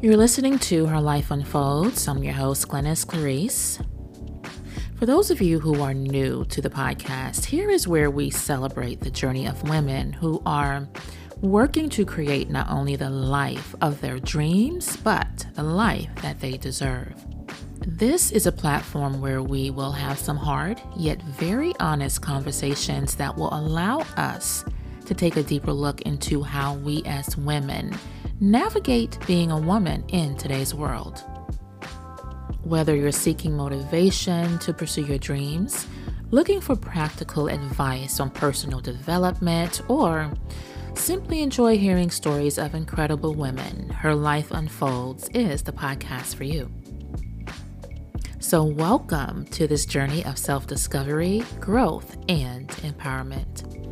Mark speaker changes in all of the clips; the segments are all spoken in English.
Speaker 1: You're listening to Her Life Unfolds. I'm your host, Glenys Clarice. For those of you who are new to the podcast, here is where we celebrate the journey of women who are working to create not only the life of their dreams, but the life that they deserve. This is a platform where we will have some hard yet very honest conversations that will allow us to take a deeper look into how we as women navigate being a woman in today's world. Whether you're seeking motivation to pursue your dreams, looking for practical advice on personal development, or simply enjoy hearing stories of incredible women, Her Life Unfolds is the podcast for you. So, welcome to this journey of self discovery, growth, and empowerment.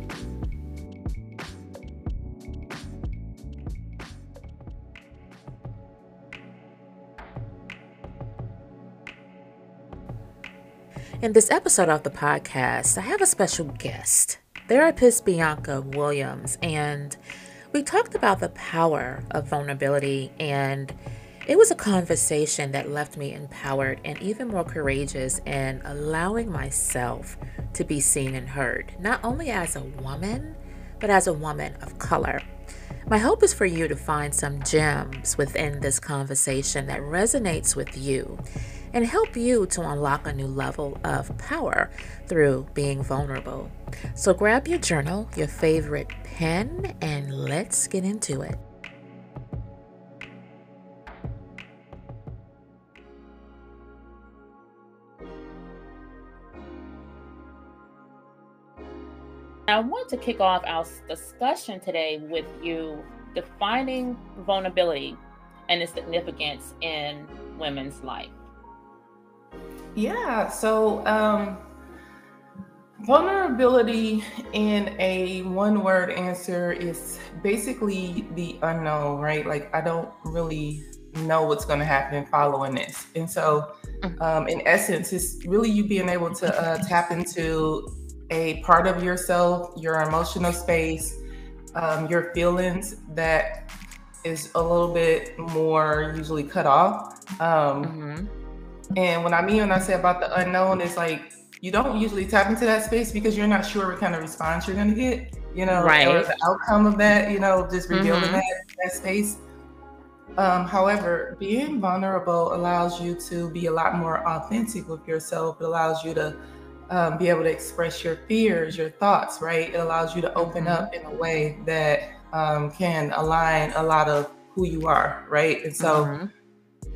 Speaker 1: In this episode of the podcast, I have a special guest, therapist Bianca Williams, and we talked about the power of vulnerability, and it was a conversation that left me empowered and even more courageous in allowing myself to be seen and heard, not only as a woman, but as a woman of color. My hope is for you to find some gems within this conversation that resonates with you and help you to unlock a new level of power through being vulnerable. So grab your journal, your favorite pen, and let's get into it. I want to kick off our discussion today with you defining vulnerability and its significance in women's life.
Speaker 2: Yeah. So, um, vulnerability in a one word answer is basically the unknown, right? Like, I don't really know what's going to happen following this. And so, mm-hmm. um, in essence, it's really you being able to uh, tap into a part of yourself, your emotional space, um, your feelings that is a little bit more usually cut off. Um, mm-hmm. And what I mean when I say about the unknown is like you don't usually tap into that space because you're not sure what kind of response you're going to get, you know,
Speaker 1: right.
Speaker 2: or the outcome of that, you know, just revealing mm-hmm. that, that space. Um, however, being vulnerable allows you to be a lot more authentic with yourself. It allows you to um, be able to express your fears, your thoughts, right? It allows you to open mm-hmm. up in a way that um, can align a lot of who you are, right? And so, mm-hmm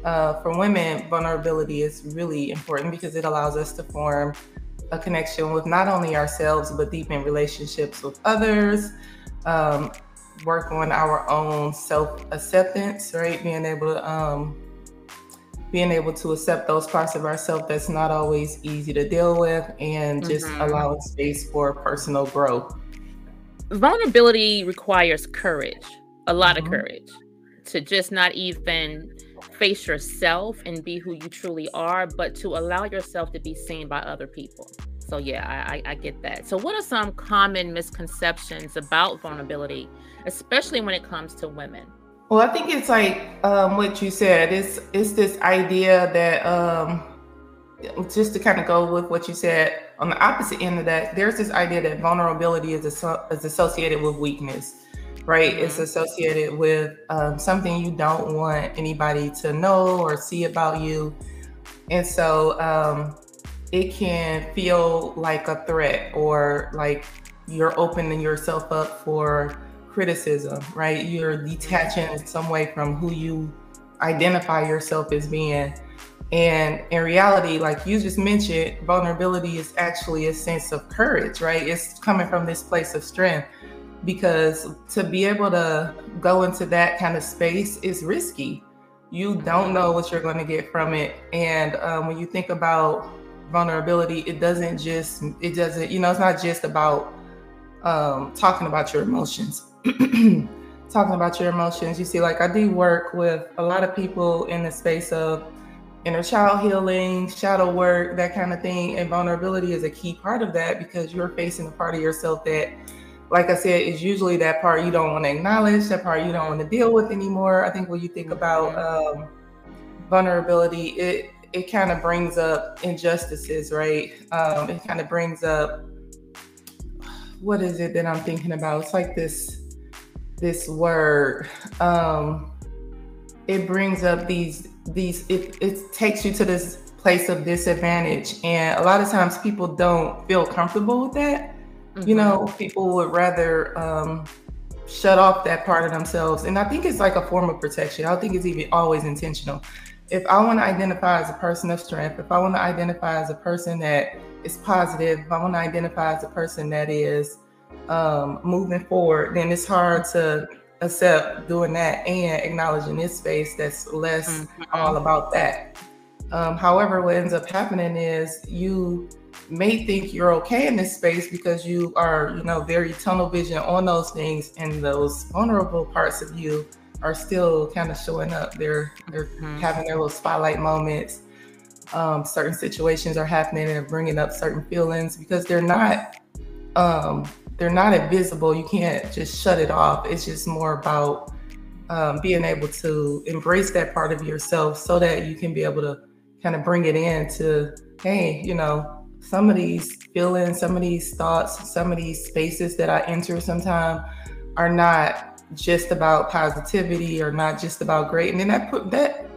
Speaker 2: uh, for women, vulnerability is really important because it allows us to form a connection with not only ourselves, but deepen relationships with others, um, work on our own self acceptance, right? Being able to, um, being able to accept those parts of ourselves that's not always easy to deal with and just mm-hmm. allowing space for personal growth.
Speaker 1: Vulnerability requires courage, a lot mm-hmm. of courage to just not even face yourself and be who you truly are, but to allow yourself to be seen by other people. So, yeah, I, I, get that. So, what are some common misconceptions about vulnerability, especially when it comes to women?
Speaker 2: Well, I think it's like um, what you said. It's it's this idea that um, just to kind of go with what you said on the opposite end of that, there's this idea that vulnerability is, is associated with weakness right? Mm-hmm. It's associated with um, something you don't want anybody to know or see about you. And so um, it can feel like a threat or like you're opening yourself up for criticism, right? You're detaching in some way from who you identify yourself as being. And in reality, like you just mentioned, vulnerability is actually a sense of courage, right? It's coming from this place of strength because to be able to go into that kind of space is risky. You don't know what you're going to get from it. And um, when you think about vulnerability, it doesn't just, it doesn't, you know, it's not just about um, talking about your emotions. talking about your emotions. You see, like I do work with a lot of people in the space of inner child healing, shadow work, that kind of thing. And vulnerability is a key part of that because you're facing a part of yourself that like I said, is usually that part you don't want to acknowledge, that part you don't want to deal with anymore. I think when you think about um, vulnerability, it it kind of brings up injustices, right? Um, it kind of brings up what is it that I'm thinking about? It's like this this word. Um, it brings up these these it, it takes you to this place of disadvantage and a lot of times people don't feel comfortable with that mm-hmm. you know people would rather um, shut off that part of themselves and i think it's like a form of protection i don't think it's even always intentional if i want to identify as a person of strength if i want to identify as a person that is positive if i want to identify as a person that is um, moving forward then it's hard to accept doing that and acknowledging this space that's less mm-hmm. all about that. Um, however, what ends up happening is you may think you're okay in this space because you are, you know, very tunnel vision on those things, and those vulnerable parts of you are still kind of showing up. They're they're mm-hmm. having their little spotlight moments. Um, certain situations are happening and bringing up certain feelings because they're not um, they're not invisible. You can't just shut it off. It's just more about um, being able to embrace that part of yourself so that you can be able to kind of bring it in to, hey, you know, some of these feelings, some of these thoughts, some of these spaces that I enter sometimes are not just about positivity or not just about great. And then that put that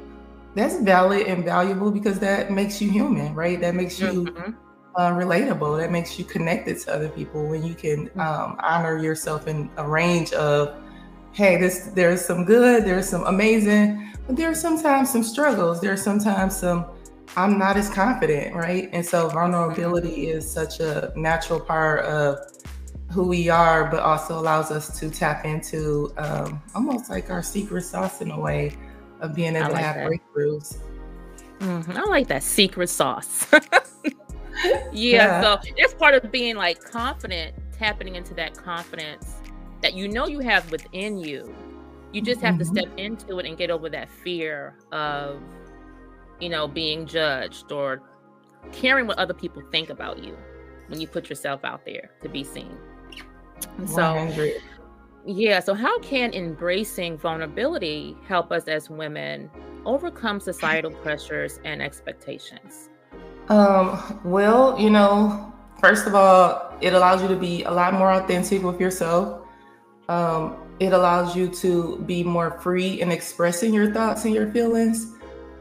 Speaker 2: that's valid and valuable because that makes you human, right? That makes you mm-hmm uh, relatable. That makes you connected to other people when you can um, honor yourself in a range of, hey, this there's some good, there's some amazing, but there's sometimes some struggles. There's sometimes some I'm not as confident, right? And so vulnerability is such a natural part of who we are, but also allows us to tap into um, almost like our secret sauce in a way of being able like to have that. breakthroughs.
Speaker 1: Mm-hmm. I like that secret sauce. yeah, yeah, so it's part of being like confident, tapping into that confidence that you know you have within you. You just have mm-hmm. to step into it and get over that fear of, you know, being judged or caring what other people think about you when you put yourself out there to be seen. And so, yeah, so how can embracing vulnerability help us as women overcome societal pressures and expectations?
Speaker 2: Um, well, you know, first of all, it allows you to be a lot more authentic with yourself. Um, it allows you to be more free in expressing your thoughts and your feelings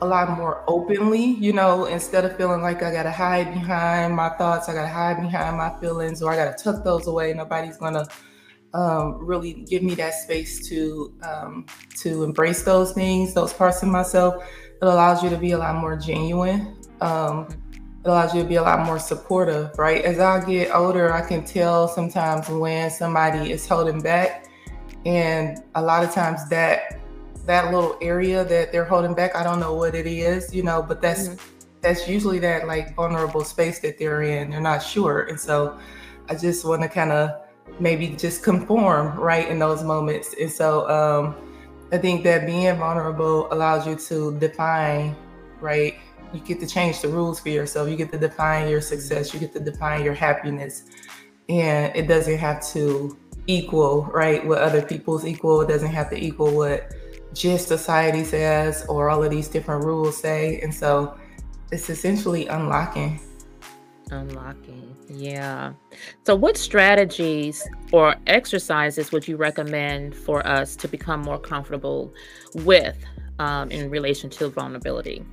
Speaker 2: a lot more openly, you know, instead of feeling like I gotta hide behind my thoughts, I gotta hide behind my feelings, or I gotta tuck those away. Nobody's gonna um, really give me that space to um, to embrace those things, those parts of myself. It allows you to be a lot more genuine. Um, it allows you to be a lot more supportive, right? As I get older, I can tell sometimes when somebody is holding back. And a lot of times that that little area that they're holding back, I don't know what it is, you know, but that's mm-hmm. that's usually that like vulnerable space that they're in. They're not sure. And so I just want to kind of maybe just conform right in those moments. And so um I think that being vulnerable allows you to define, right? you get to change the rules for yourself. You get to define your success. You get to define your happiness. And it doesn't have to equal, right, what other people's equal. It doesn't have to equal what just society says or all of these different rules say. And so it's essentially unlocking.
Speaker 1: Unlocking. Yeah. So, what strategies or exercises would you recommend for us to become more comfortable with um, in relation to vulnerability?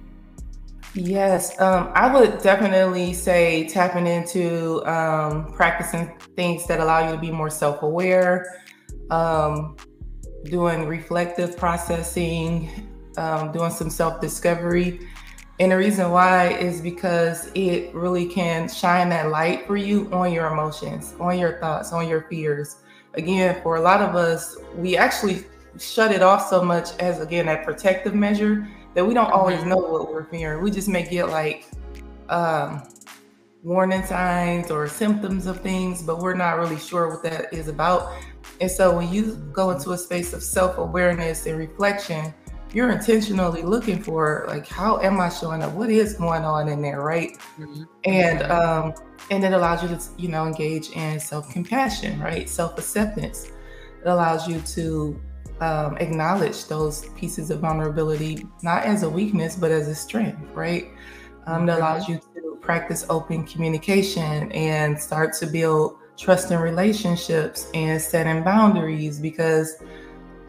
Speaker 2: Yes, um, I would definitely say tapping into um, practicing things that allow you to be more self aware, um, doing reflective processing, um, doing some self discovery. And the reason why is because it really can shine that light for you on your emotions, on your thoughts, on your fears. Again, for a lot of us, we actually shut it off so much as, again, a protective measure that we don't always mm-hmm. know what we're fearing. We just may get like um, warning signs or symptoms of things, but we're not really sure what that is about. And so when you go into a space of self awareness and reflection, you're intentionally looking for like how am I showing up? What is going on in there, right? Mm-hmm. And um, and it allows you to you know engage in self-compassion, right? Self-acceptance. It allows you to um, acknowledge those pieces of vulnerability not as a weakness but as a strength, right? Um, it allows you to practice open communication and start to build trust in relationships and setting boundaries because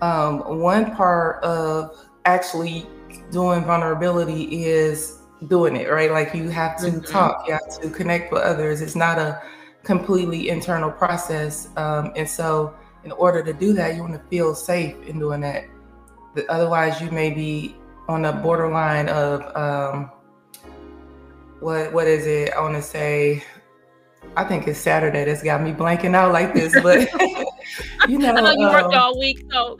Speaker 2: um, one part of actually doing vulnerability is doing it right? Like you have to mm-hmm. talk you have to connect with others. It's not a completely internal process um, and so in order to do that you want to feel safe in doing that. Otherwise you may be on the borderline of um, what what is it i want to say i think it's saturday that's got me blanking out like this but
Speaker 1: you know, I know you worked um, all week, so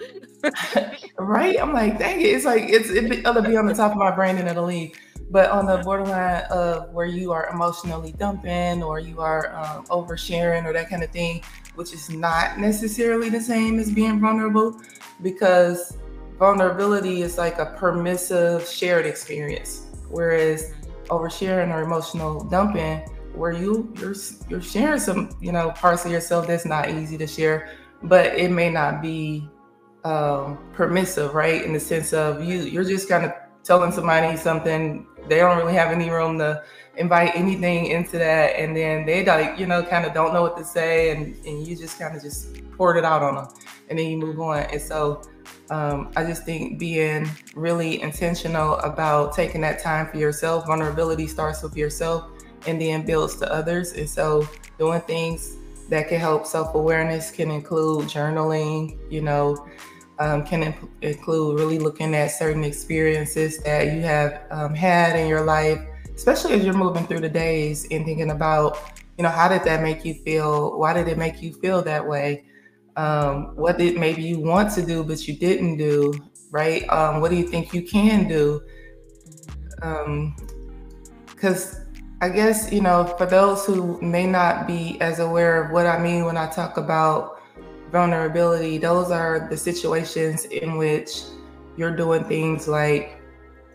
Speaker 2: right. I'm like, dang it, it's like it's it'll be on the top of my brain and it'll leave. But on the borderline of where you are emotionally dumping or you are um, oversharing or that kind of thing, which is not necessarily the same as being vulnerable, because vulnerability is like a permissive shared experience, whereas oversharing or emotional dumping where you you're you're sharing some you know parts of yourself that's not easy to share but it may not be um, permissive, right? In the sense of you, you're just kind of telling somebody something. They don't really have any room to invite anything into that, and then they like, you know, kind of don't know what to say, and and you just kind of just poured it out on them, and then you move on. And so, um, I just think being really intentional about taking that time for yourself. Vulnerability starts with yourself, and then builds to others. And so, doing things that can help self-awareness can include journaling you know um, can imp- include really looking at certain experiences that you have um, had in your life especially as you're moving through the days and thinking about you know how did that make you feel? Why did it make you feel that way? Um, what did maybe you want to do but you didn't do right? Um, what do you think you can do? Because um, I guess, you know, for those who may not be as aware of what I mean when I talk about vulnerability, those are the situations in which you're doing things like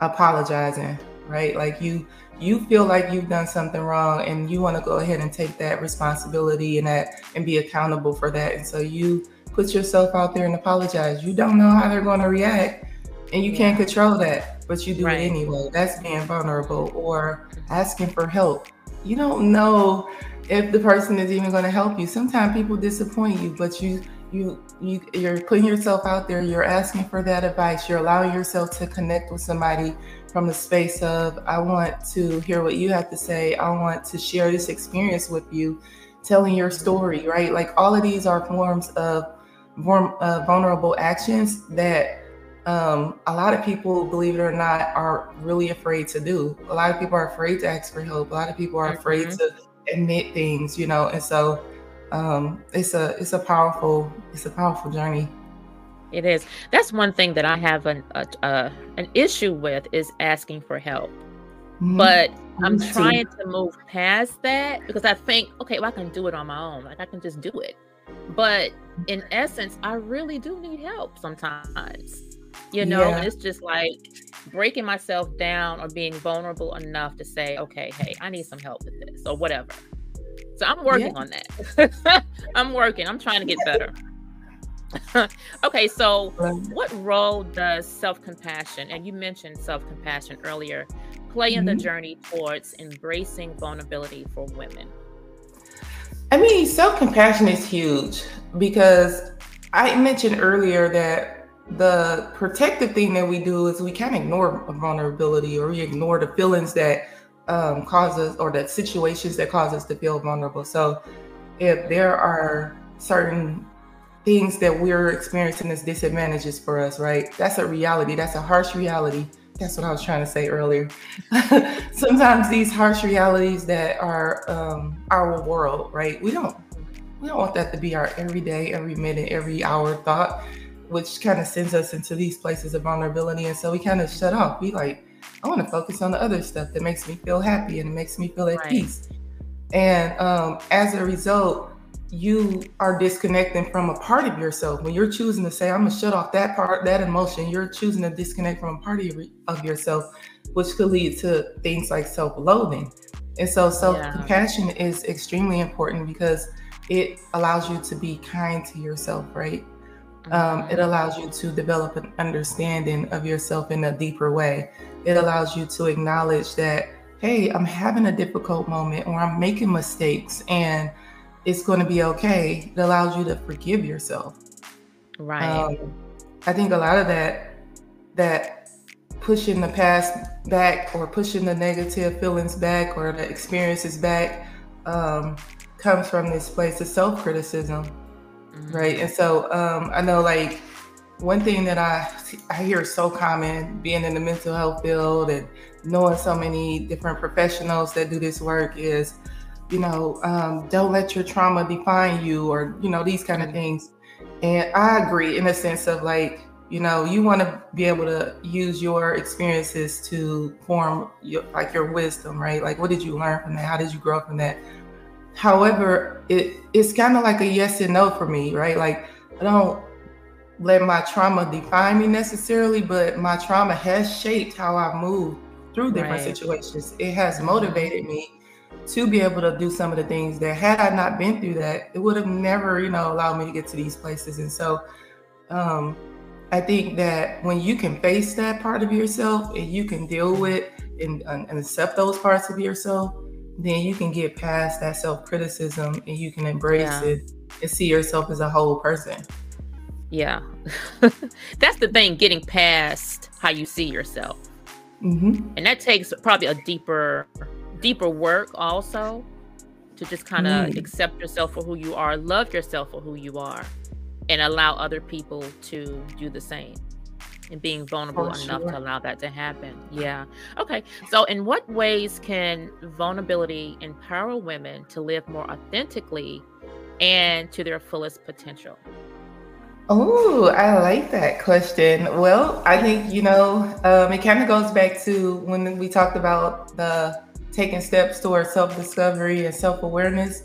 Speaker 2: apologizing, right? Like you you feel like you've done something wrong and you want to go ahead and take that responsibility and that and be accountable for that. And so you put yourself out there and apologize. You don't know how they're going to react and you can't control that, but you do right. it anyway. That's being vulnerable or asking for help. You don't know if the person is even going to help you. Sometimes people disappoint you, but you you you you're putting yourself out there. You're asking for that advice. You're allowing yourself to connect with somebody from the space of I want to hear what you have to say. I want to share this experience with you, telling your story. Right, like all of these are forms of uh, vulnerable actions that um, a lot of people, believe it or not, are really afraid to do. A lot of people are afraid to ask for help. A lot of people are afraid mm-hmm. to admit things, you know, and so um, it's a it's a powerful it's a powerful journey.
Speaker 1: It is. That's one thing that I have an a, a, an issue with is asking for help. Mm-hmm. But I'm trying to move past that because I think, okay, well, I can do it on my own. Like I can just do it. But in essence, I really do need help sometimes you know yeah. it's just like breaking myself down or being vulnerable enough to say okay hey i need some help with this or whatever. So i'm working yeah. on that. I'm working. I'm trying to get better. Okay so what role does self-compassion and you mentioned self-compassion earlier play in mm-hmm. the journey towards embracing vulnerability for women?
Speaker 2: I mean self-compassion is huge because i mentioned earlier that the protective thing that we do is we can't ignore vulnerability or we ignore the feelings that um, cause us or the situations that cause us to feel vulnerable. So if there are certain things that we're experiencing as disadvantages for us, right? That's a reality. That's a harsh reality. That's what I was trying to say earlier. Sometimes these harsh realities that are um, our world, right? We don't we don't want that to be our everyday, every minute, every hour thought which kind of sends us into these places of vulnerability. And so we kind of shut off. We like, I want to focus on the other stuff that makes me feel happy and it makes me feel at right. peace. And um, as a result, you are disconnecting from a part of yourself. When you're choosing to say, I'm gonna shut off that part, that emotion, you're choosing to disconnect from a part of, of yourself, which could lead to things like self-loathing. And so self-compassion yeah. is extremely important because it allows you to be kind to yourself, right? Um, it allows you to develop an understanding of yourself in a deeper way. It allows you to acknowledge that, hey, I'm having a difficult moment or I'm making mistakes and it's going to be okay. It allows you to forgive yourself.
Speaker 1: Right. Um,
Speaker 2: I think a lot of that, that pushing the past back or pushing the negative feelings back or the experiences back um, comes from this place of self criticism mm-hmm. right? And so um, I know like one thing that I I hear so common being in the mental health field and knowing so many different professionals that do this work is, you know, um, don't let your trauma define you, or you know these kind of mm-hmm. things. And I agree in a sense of like, you know, you want to be able to use your experiences to form your like your wisdom, right? Like, what did you learn from that? How did you grow from that? However, it it's kind of like a yes and no for me, right? Like I don't let my trauma define me necessarily, but my trauma has shaped how I move through different right. situations. It has motivated me to be able to do some of the things that had I not been through that, it would have never, you know, allowed me to get to these places. And so um I think that when you can face that part of yourself and you can deal with and, and accept those parts of yourself, then you can get past that self criticism and you can embrace yeah. it and see yourself as a whole person.
Speaker 1: Yeah. That's the thing, getting past how you see yourself. Mm-hmm. And that takes probably a deeper, deeper work also to just kind of mm. accept yourself for who you are, love yourself for who you are, and allow other people to do the same and being vulnerable oh, enough to allow that to happen. Yeah. Okay. So, in what ways can vulnerability empower women to live more authentically and to their fullest potential?
Speaker 2: Oh, I like that question. Well, I think, you know, um, it kind of goes back to when we talked about the taking steps towards self discovery and self awareness.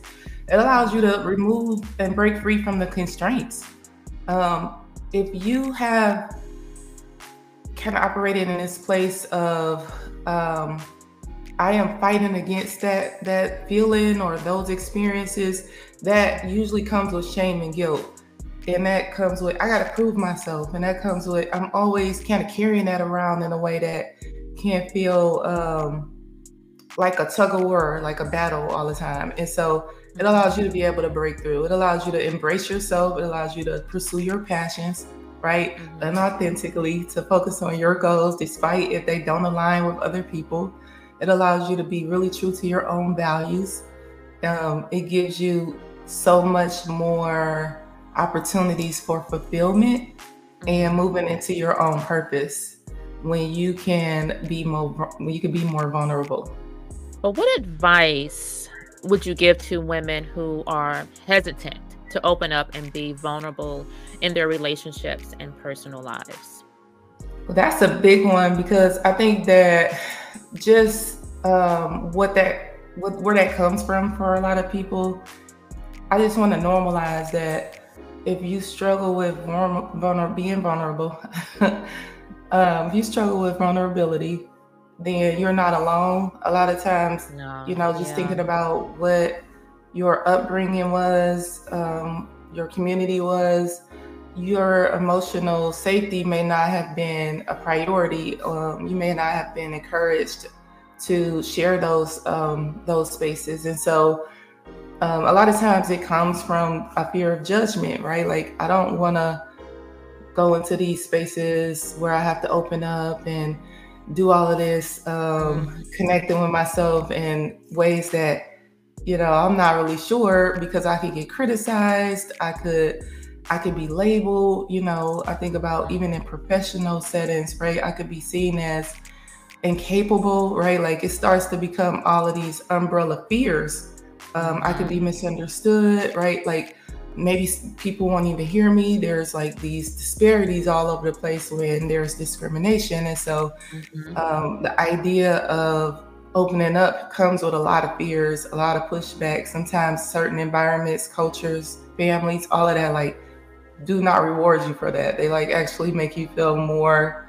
Speaker 2: It allows you to remove and break free from the constraints. Um, if you have kind of operated in this place of um, I am fighting against that that feeling or those experiences. That usually comes with shame and guilt, and that comes with I got to prove myself, and that comes with I'm always kind of carrying that around in a way that can feel um, like a tug of war, like a battle all the time. And so it allows you to be able to break through. It allows you to embrace yourself. It allows you to pursue your passions right? Mm-hmm. And authentically to focus on your goals, despite if they don't align with other people. It allows you to be really true to your own values. Um, it gives you so much more opportunities for fulfillment and mm-hmm. moving into your own purpose when you can be more when you can be more vulnerable.
Speaker 1: But what advice would you give to women who are hesitant to open up and be vulnerable in their relationships and personal lives?
Speaker 2: Well, that's a big one because I think that just um, what that what, where that comes from for a lot of people, I just want to normalize that if you struggle with vulner- being vulnerable, um, if you struggle with vulnerability, then you're not alone. A lot of times, no, you know, just yeah. thinking about what your upbringing was, um, your community was, your emotional safety may not have been a priority. Um, you may not have been encouraged to share those um, those spaces, and so um, a lot of times it comes from a fear of judgment, right? Like I don't want to go into these spaces where I have to open up and do all of this, um, mm-hmm. connecting with myself in ways that you know i'm not really sure because i could get criticized. I could i could be labeled you know i think about even in professional settings right? I could be seen as incapable right? Like it starts to become all of these umbrella fears. Um, i could be mm-hmm. misunderstood right? Like maybe people won't even hear me. There's like these disparities all over the place when there's discrimination. And so mm-hmm. um, the idea of opening up comes with a lot of fears, a lot of pushback. Sometimes certain environments, cultures, families, all of that, like, do not reward you for that. They like actually make you feel more.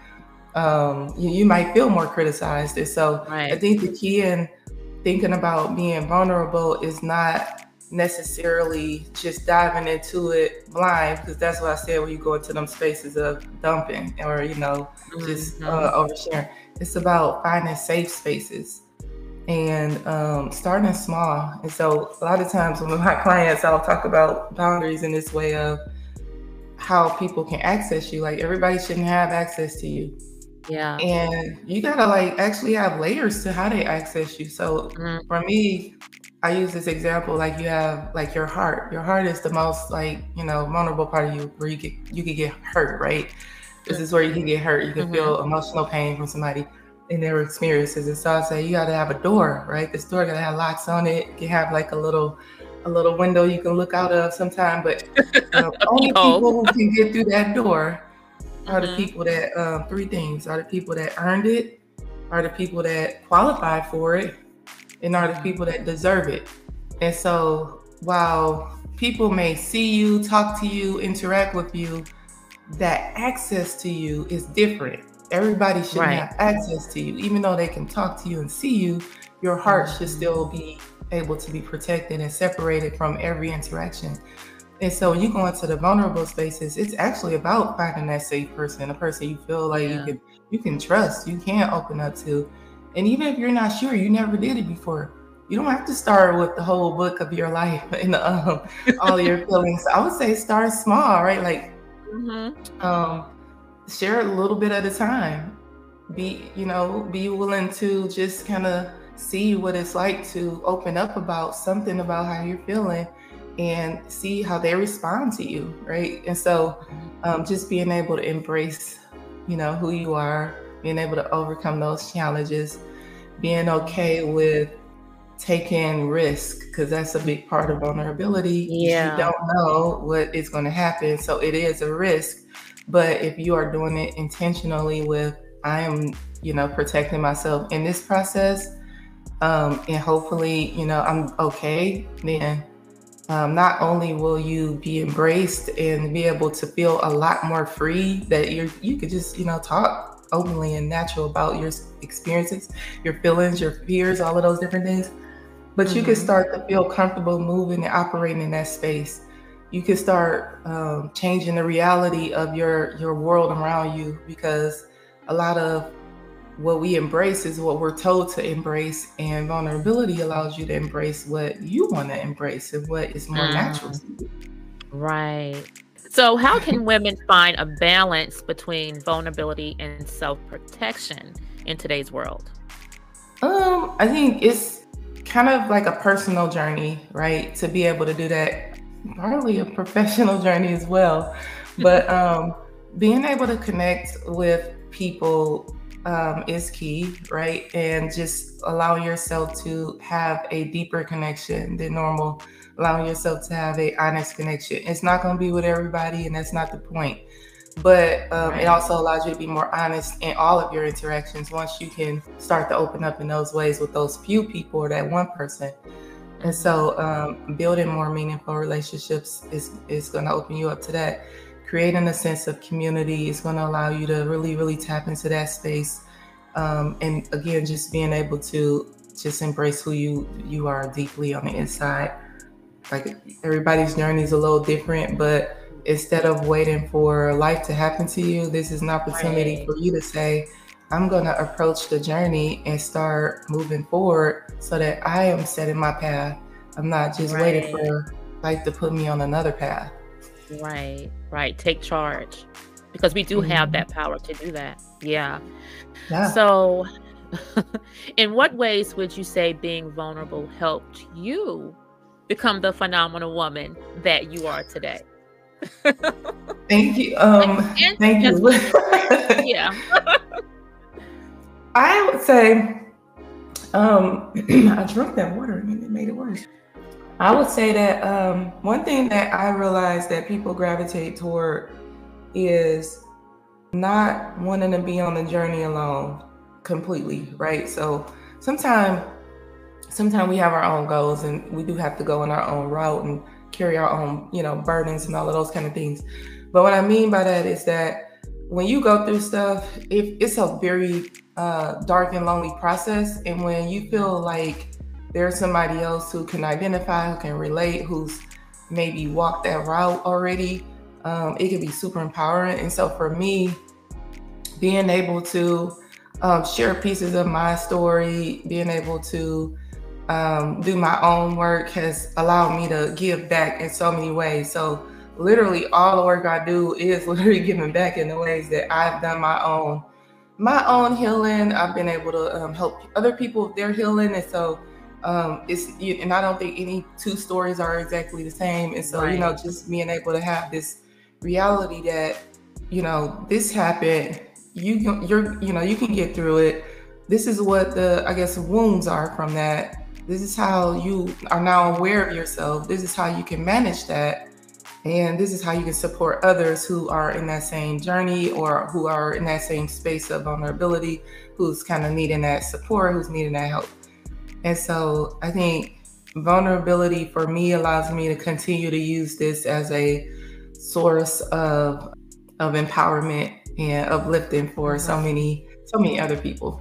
Speaker 2: Um, you, you might feel more criticized. And so right. I think the key in thinking about being vulnerable is not necessarily just diving into it blind because that's what I said when you go into them spaces of dumping or you know just mm-hmm. uh, oversharing. It's about finding safe spaces and um, starting small. And so a lot of times with my clients, I'll talk about boundaries in this way of how people can access you. Like everybody shouldn't have access to you.
Speaker 1: Yeah.
Speaker 2: And you gotta like actually have layers to how they access you. So mm-hmm. for me, I use this example like you have like your heart. Your heart is the most like, you know, vulnerable part of you where you get you can get hurt, right? This is where you can get hurt. You can mm-hmm. feel emotional pain from somebody in their experiences. And so I say you gotta have a door, right? This door gotta have locks on it. You have like a little a little window you can look out of sometime, but uh, only people who can get through that door are mm-hmm. the people that um, three things are the people that earned it, are the people that qualified for it, and are the people that deserve it. And so while people may see you, talk to you, interact with you, that access to you is different. Everybody should right. have access to you, even though they can talk to you and see you. Your heart mm-hmm. should still be able to be protected and separated from every interaction. And so when you go into the vulnerable spaces, it's actually about finding that safe person, a person you feel like yeah. you can you can trust, you can open up to. And even if you're not sure, you never did it before, you don't have to start with the whole book of your life and um, all your feelings. I would say start small, right? Like, mm-hmm. um, share a little bit at a time. Be, you know, be willing to just kind of see what it's like to open up about something about how you're feeling and see how they respond to you, right? And so, um, just being able to embrace, you know, who you are, being able to overcome those challenges, being okay with taking risk because that's a big part of vulnerability.
Speaker 1: Yeah.
Speaker 2: You don't know what is going to happen. So it is a risk. But if you are doing it intentionally with, I am, you know, protecting myself in this process, um, and hopefully, you know, I'm okay, then um, not only will you be embraced and be able to feel a lot more free that you're, you could just, you know, talk openly and natural about your experiences, your feelings, your fears, all of those different things. But mm-hmm. you can start to feel comfortable moving and operating in that space. You can start um, changing the reality of your your world around you because a lot of what we embrace is what we're told to embrace, and vulnerability allows you to embrace what you want to embrace and what is more mm. natural.
Speaker 1: Right. So, how can women find a balance between vulnerability and self protection in today's world?
Speaker 2: Um, I think it's kind of like a personal journey, right? To be able to do that, partly a professional journey as well. But um, being able to connect with people um, is key, right? And just allowing yourself to have a deeper connection than normal, allowing yourself to have a honest connection. It's not going to be with everybody, and that's not the point. But um, right. it also allows you to be more honest in all of your interactions once you can start to open up in those ways with those few people or that one person. And so, um, building more meaningful relationships is is going to open you up to that creating a sense of community is going to allow you to really, really tap into that space. Um, and again, just being able to just embrace who you you are deeply on the inside. Like everybody's journey is a little different, but instead of waiting for life to happen to you, this is an opportunity right. for you to say, I'm going to approach the journey and start moving forward so that I am setting my path. I'm not just right. waiting for life to put me on another path.
Speaker 1: Right, right. Take charge because we do mm-hmm. have that power to do that. Yeah. yeah. So, in what ways would you say being vulnerable helped you become the phenomenal woman that you are today?
Speaker 2: thank you. Um, and, thank you.
Speaker 1: yeah.
Speaker 2: I would say, um, I drank that water and it made it worse. I would say that um, one thing that I realized that people gravitate toward is not wanting to be on the journey alone completely, right? So sometimes sometimes we have our own goals and we do have to go on our own route and carry our own, you know, burdens and all of those kind of things. But what I mean by that is that when you go through stuff, if it's a very uh, dark and lonely process, and when you feel like there's somebody else who can identify, who can relate, who's maybe walked that route already, um, it can be super empowering. And so for me, being able to um, share pieces of my story, being able to um, do my own work has allowed me to give back in so many ways. So literally all the work I do is literally giving back in the ways that I've done my own my own healing. I've been able to um, help other people with their healing, and so um, it's and I don't think any two stories are exactly the same. And so right. you know, just being able to have this reality that you know this happened, you you're you know you can get through it. This is what the I guess wounds are from that this is how you are now aware of yourself. This is how you can manage that. And this is how you can support others who are in that same journey or who are in that same space of vulnerability, who's kind of needing that support, who's needing that help. And so I think vulnerability for me allows me to continue to use this as a source of of empowerment and uplifting for mm-hmm. so many so many other people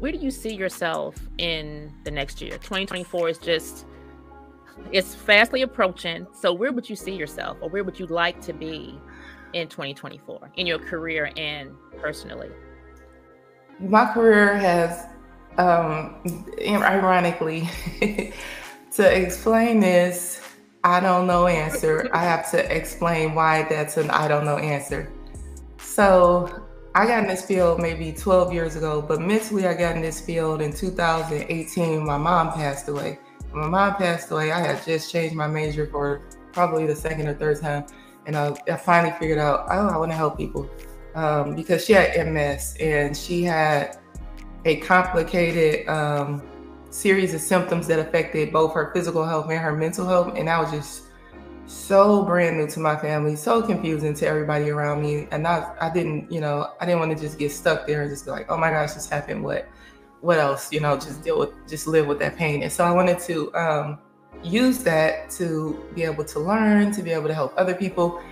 Speaker 1: where do you see yourself in the next year? 2024 is just it's fastly approaching. So where would you see yourself or where would you like to be in 2024 in your career and personally?
Speaker 2: My career has um ironically to explain this I don't know answer. I have to explain why that's an I don't know answer. So I got in this field maybe 12 years ago, but mentally I got in this field in 2018 my mom passed away. My mom passed away, I had just changed my major for probably the second or third time. And I, I finally figured out, oh, I want to help people um, because she had MS and she had a complicated um, series of symptoms that affected both her physical health and her mental health. And I was just so brand new to my family, so confusing to everybody around me. And I, I didn't, you know, I didn't want to just get stuck there and just be like, oh my gosh, this happened. What, what else? You know, just deal with, just live with that pain. And so I wanted to um, use that to be able to learn, to be able to help other people.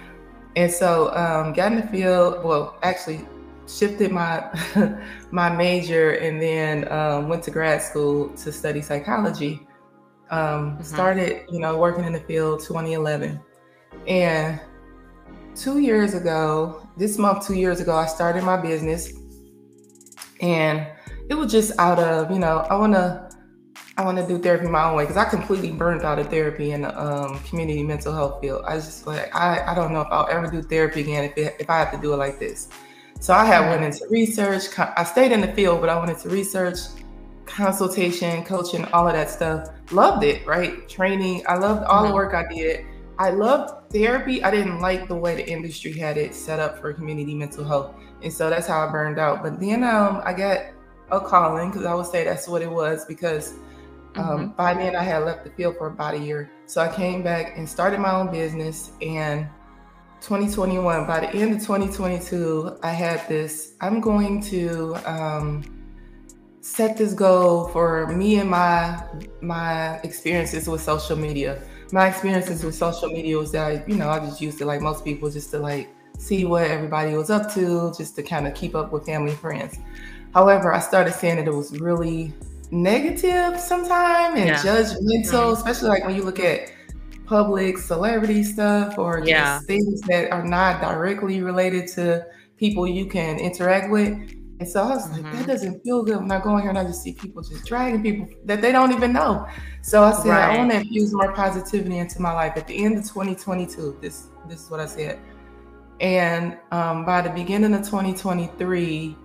Speaker 2: And so um, got in the field. Well, actually shifted my my major and then um, went to grad school to study psychology. Um, mm-hmm. Started, you know, working in the field 2011. And two years ago, this month, two years ago, I started my business. And it was just out of, you know, I want to, I want to do therapy my own way because I completely burned out of therapy in the um, community mental health field. I was just like, I, I don't know if I'll ever do therapy again if, it, if I have to do it like this. So I had went into research. I stayed in the field, but I went into research consultation, coaching, all of that stuff. Loved it, right? Training. I loved all mm-hmm. the work I did. I loved therapy. I didn't like the way the industry had it set up for community mental health. And so that's how I burned out. But then um, I got a calling because I would say that's what it was because um, mm-hmm. by then I had left the field for about a year. So I came back and started my own business. And 2021, by the end of 2022, I had this I'm going to um, set this goal for me and my my experiences with social media. My experiences with social media was that I, you know I just used it like most people just to like see what everybody was up to, just to kind of keep up with family and friends. However, I started seeing that it was really negative sometimes and yeah. judgmental, mm-hmm. especially like when you look at public celebrity stuff or just yeah. things that are not directly related to people you can interact with and so I was like, that mm-hmm. doesn't feel good when I go in here and I just see people just dragging people that they don't even know. So I said, right. I want to infuse more positivity into my life. At the end of 2022, this this is what I said. And um, by the beginning of 2023,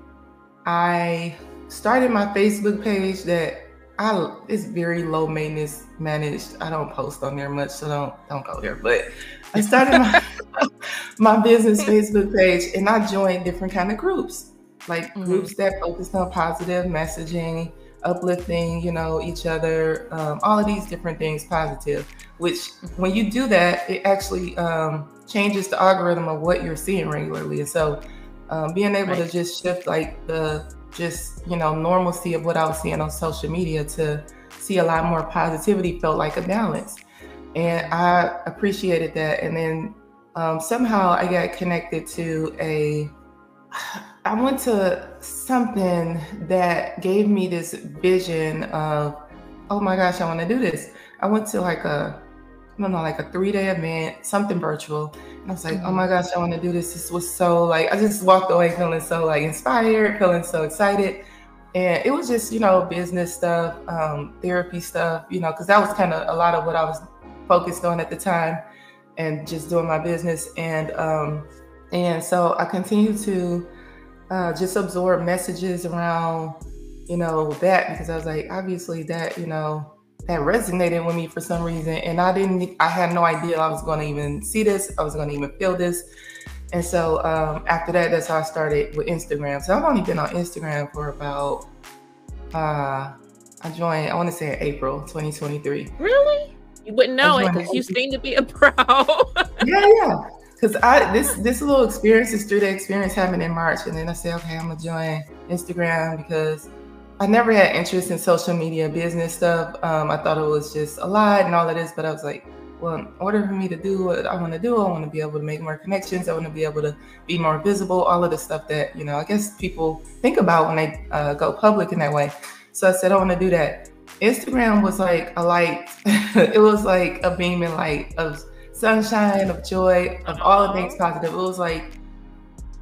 Speaker 2: I started my Facebook page that I it's very low maintenance managed. I don't post on there much, so don't don't go there. But I started my my business Facebook page and I joined different kind of groups like mm-hmm. groups that focus on positive messaging, uplifting, you know, each other, um, all of these different things positive, which when you do that, it actually um, changes the algorithm of what you're seeing regularly. And so um, being able right. to just shift like the just you know normalcy of what I was seeing on social media to see a lot more positivity felt like a balance, and I appreciated that. And then um, somehow I got connected to a. I went to something that gave me this vision of, oh my gosh, I want to do this. I went to like a I don't know, like a three day event, something virtual. And I was like, mm-hmm. oh my gosh, I want to do this. This was so like, I just walked away feeling so like inspired, feeling so excited. And it was just, you know, business stuff, um, therapy stuff, you know, because that was kind of a lot of what I was focused on at the time and just doing my business. And, um, and so I continued to uh, just absorb messages around, you know, that because I was like, obviously that, you know, that resonated with me for some reason. And I didn't, I had no idea I was going to even see this, I was going to even feel this. And so um, after that, that's how I started with Instagram. So I've only been on Instagram for about, uh, I joined, I want to say in April 2023.
Speaker 1: Really? You wouldn't know it because you seem to be a pro.
Speaker 2: yeah, yeah. Because I this this little experience, this three day experience happened in March, and then I said, okay, I'm gonna join Instagram because I never had interest in social media business stuff. Um, I thought it was just a lot and all of this, but I was like, well, in order for me to do what I want to do, I want to be able to make more connections. I want to be able to be more visible. All of the stuff that you know, I guess people think about when they uh, go public in that way. So I said, I want to do that. Instagram was like a light. it was like a beaming light of sunshine, of joy, of all the things positive. It was like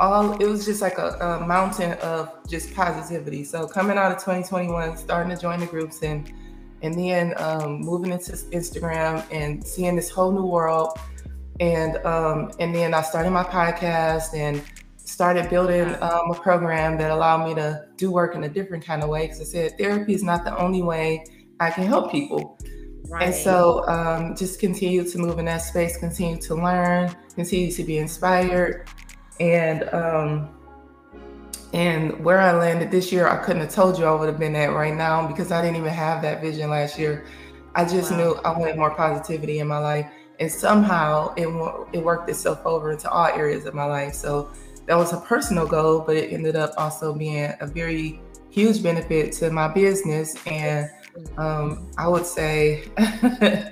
Speaker 2: all it was just like a, a, mountain of just positivity. So coming out of 2021, starting to join the groups and and then um, moving into Instagram and seeing this whole new world. And um, and then I started my podcast and started building um, a program that allowed me to do work in a different kind of way. Because I said therapy is not the only way I can help people. Right. And so um, just continue to move in that space, continue to learn, continue to be inspired, and um, and where I landed this year, I couldn't have told you I would have been at right now because I didn't even have that vision last year. I just wow. knew I wanted more positivity in my life, and somehow it it worked itself over into all areas of my life. So that was a personal goal, but it ended up also being a very huge benefit to my business. And um, I would say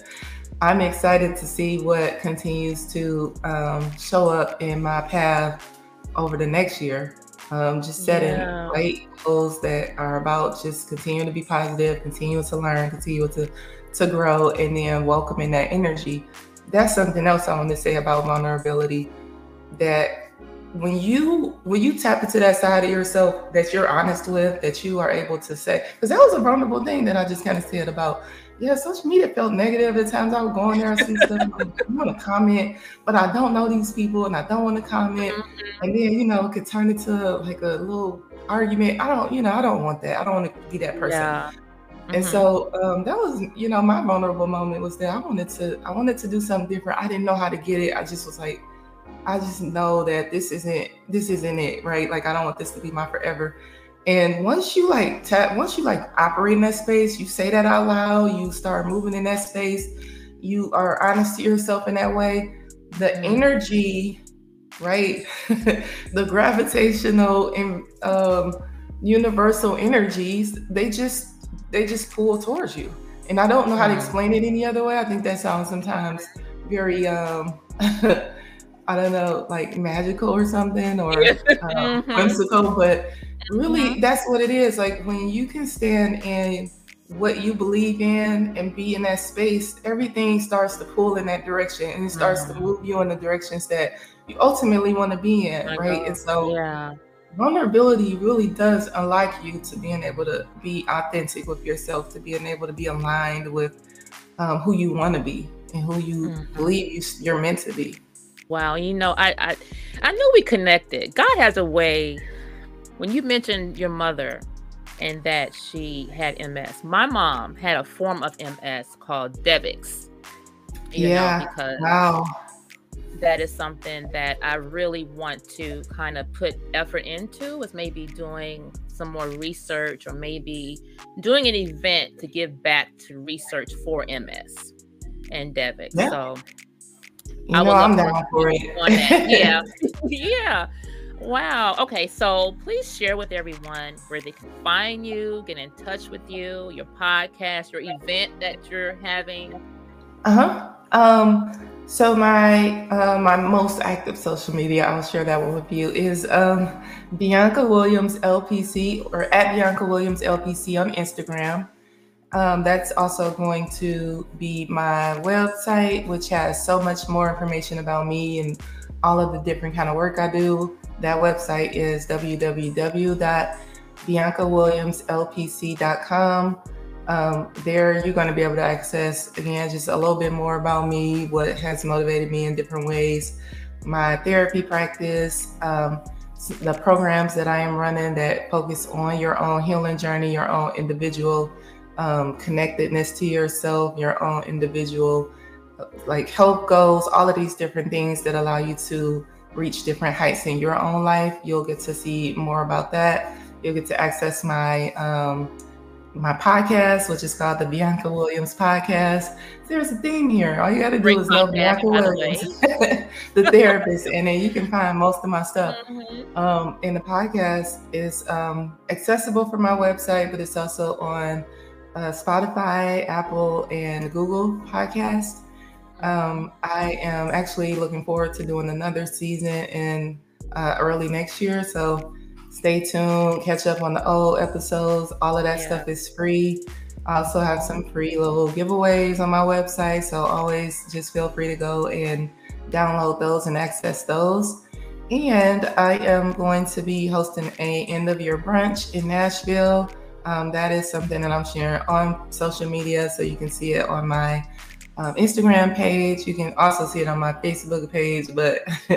Speaker 2: I'm excited to see what continues to um, show up in my path over the next year. Um, just setting yeah. great goals that are about just continuing to be positive, continuing to learn, continue to to grow, and then welcoming that energy. That's something else I want to say about vulnerability. That when you when you tap into that side of yourself that you're honest with, that you are able to say, because that was a vulnerable thing that I just kind of said about yeah, social media felt negative at times. I would go in there and see stuff. I want to comment, but I don't know these people and I don't want to comment. Mm-hmm. And then, you know, it could turn into like a little argument. I don't, you know, I don't want that. I don't want to be that person. Yeah. Mm-hmm. And so um, that was, you know, my vulnerable moment was that I wanted to, I wanted to do something different. I didn't know how to get it. I just was like, I just know that this isn't, this isn't it, right? Like I don't want this to be my forever. And once you like tap, once you like operate in that space, you say that out loud, you start moving in that space, you are honest to yourself in that way, the mm-hmm. energy, right? the gravitational and um, universal energies, they just they just pull towards you. And I don't know how to mm-hmm. explain it any other way. I think that sounds sometimes very um I don't know, like magical or something or uh, mm-hmm. whimsical, but really mm-hmm. that's what it is like when you can stand in what you believe in and be in that space everything starts to pull in that direction and it starts mm-hmm. to move you in the directions that you ultimately want to be in right and so yeah vulnerability really does unlock you to being able to be authentic with yourself to being able to be aligned with um, who you want to be and who you mm-hmm. believe you, you're meant to be
Speaker 1: wow you know I, I i knew we connected god has a way when you mentioned your mother and that she had MS, my mom had a form of MS called Devic's.
Speaker 2: yeah. Know, because wow.
Speaker 1: That is something that I really want to kind of put effort into is maybe doing some more research or maybe doing an event to give back to research for MS and Devic's. Yeah. So
Speaker 2: you I know, I'm down for it.
Speaker 1: yeah. yeah. Wow. Okay. So please share with everyone where they can find you, get in touch with you, your podcast, your event that you're having.
Speaker 2: Uh huh. Um, so my uh, my most active social media, I'll share that one with you, is um, Bianca Williams LPC or at Bianca Williams LPC on Instagram. Um, that's also going to be my website, which has so much more information about me and all of the different kind of work I do. That website is www.biancawilliamslpc.com. Um, there, you're going to be able to access, again, just a little bit more about me, what has motivated me in different ways, my therapy practice, um, the programs that I am running that focus on your own healing journey, your own individual um, connectedness to yourself, your own individual like health goals, all of these different things that allow you to reach different heights in your own life. You'll get to see more about that. You'll get to access my um, my podcast, which is called the Bianca Williams Podcast. There's a theme here. All you got to do is know Bianca Williams, the therapist, and then you can find most of my stuff. Mm-hmm. Um, and the podcast is um, accessible from my website, but it's also on uh, Spotify, Apple, and Google Podcast. Um, I am actually looking forward to doing another season in uh, early next year. So stay tuned, catch up on the old episodes. All of that yeah. stuff is free. I also have some free little giveaways on my website. So always just feel free to go and download those and access those. And I am going to be hosting a end of year brunch in Nashville. Um, that is something that I'm sharing on social media, so you can see it on my um, Instagram page. You can also see it on my Facebook page, but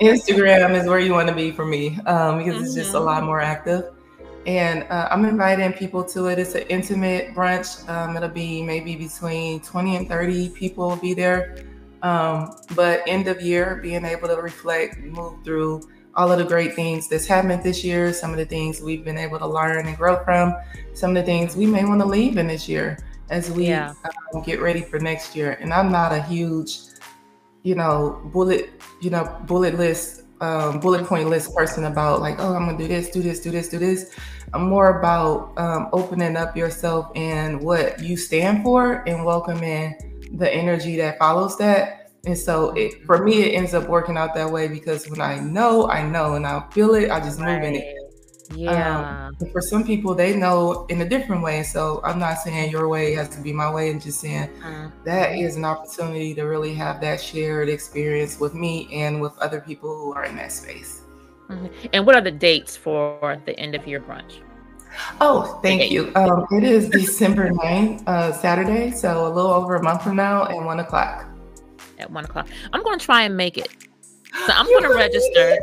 Speaker 2: Instagram is where you want to be for me um, because it's just a lot mm-hmm. more active. And uh, I'm inviting people to it. It's an intimate brunch. Um, it'll be maybe between 20 and 30 people will be there. Um, but end of year, being able to reflect, move through all of the great things that's happened this year, some of the things we've been able to learn and grow from, some of the things we may want to leave in this year as we yeah. um, get ready for next year. And I'm not a huge, you know, bullet, you know, bullet list, um, bullet point list person about like, oh, I'm gonna do this, do this, do this, do this. I'm more about um, opening up yourself and what you stand for and welcoming the energy that follows that. And so it, for me, it ends up working out that way because when I know, I know, and I feel it, I just move in it.
Speaker 1: Yeah.
Speaker 2: Um, for some people, they know in a different way. So I'm not saying your way has to be my way, and just saying mm-hmm. that is an opportunity to really have that shared experience with me and with other people who are in that space.
Speaker 1: Mm-hmm. And what are the dates for the end of year brunch?
Speaker 2: Oh, thank you. Um, it is December 9th, uh, Saturday. So a little over a month from now and one o'clock.
Speaker 1: At one o'clock. I'm to try and make it. So I'm to register.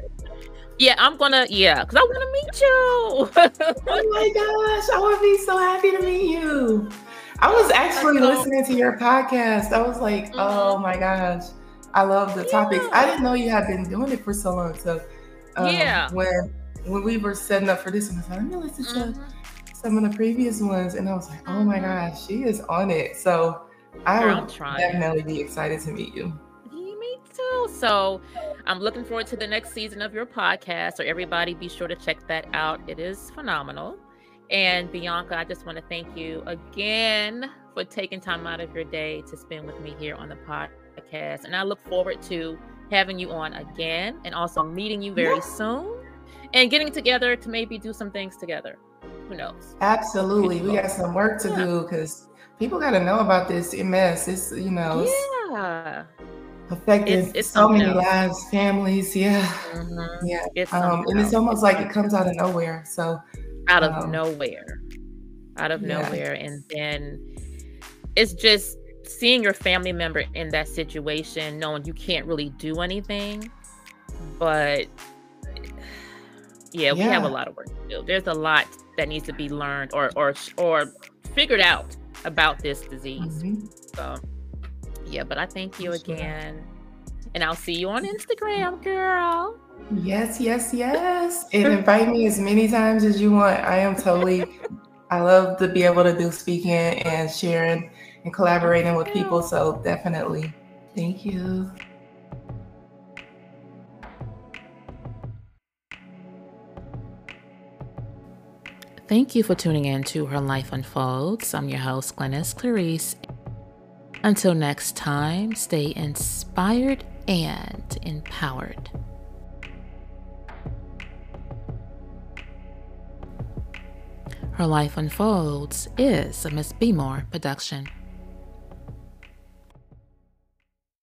Speaker 1: Yeah, I'm gonna. Yeah, because I want to meet
Speaker 2: you. oh my gosh, I would be so happy to meet you. I was actually listening to your podcast. I was like, mm-hmm. oh my gosh, I love the yeah. topics. I didn't know you had been doing it for so long. So
Speaker 1: um, yeah,
Speaker 2: when when we were setting up for this one, I was like, let me listen mm-hmm. to some of the previous ones, and I was like, oh my mm-hmm. gosh, she is on it. So I would definitely be excited to meet you.
Speaker 1: Me too. So I'm looking forward to the next season of your podcast. So everybody be sure to check that out. It is phenomenal. And Bianca, I just want to thank you again for taking time out of your day to spend with me here on the podcast. And I look forward to having you on again and also meeting you very yeah. soon and getting together to maybe do some things together. Who knows?
Speaker 2: Absolutely. We got some work to yeah. do because people got to know about this MS. It's, you know,
Speaker 1: yeah
Speaker 2: affected it's, so many else. lives, families. Yeah, mm-hmm. yeah. It's um, and it's almost like it comes out of nowhere. So
Speaker 1: out of um, nowhere, out of yeah. nowhere, and then it's just seeing your family member in that situation, knowing you can't really do anything, but yeah, we have a lot of work to do. There's a lot that needs to be learned or or or figured out about this disease. Mm-hmm. So yeah, but I thank you again. And I'll see you on Instagram, girl.
Speaker 2: Yes, yes, yes. And invite me as many times as you want. I am totally, I love to be able to do speaking and sharing and collaborating with people. So definitely. Thank you.
Speaker 1: Thank you for tuning in to Her Life Unfolds. I'm your host, Glenys Clarice. Until next time, stay inspired and empowered. Her Life Unfolds is a Miss Be More production.